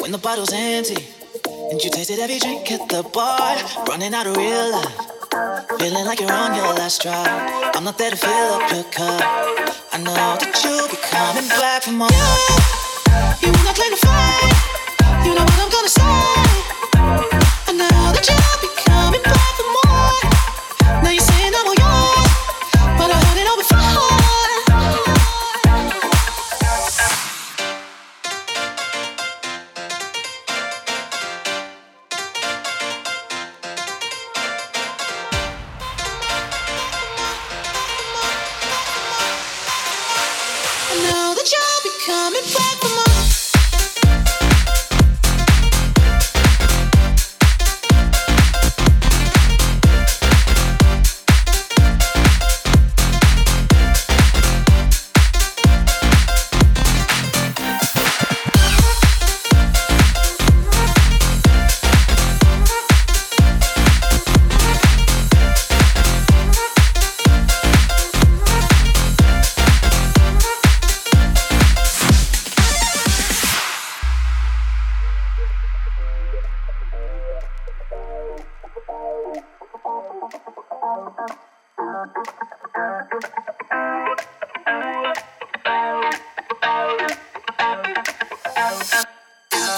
When the bottle's empty. And you tasted every drink at the bar, running out of real life. Feeling like you're on your last drop. I'm not there to fill up your cup. I know that you'll be coming back for more. You will not claim to fight. You know what I'm gonna say. I know that you'll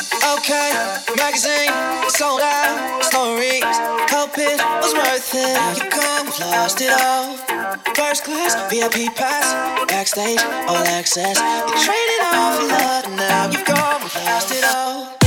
Okay, magazine sold out stories. Hope it was worth it. You come, we've lost it all. First class, VIP pass, backstage, all access. You traded for love, and now you've gone, we've lost it all.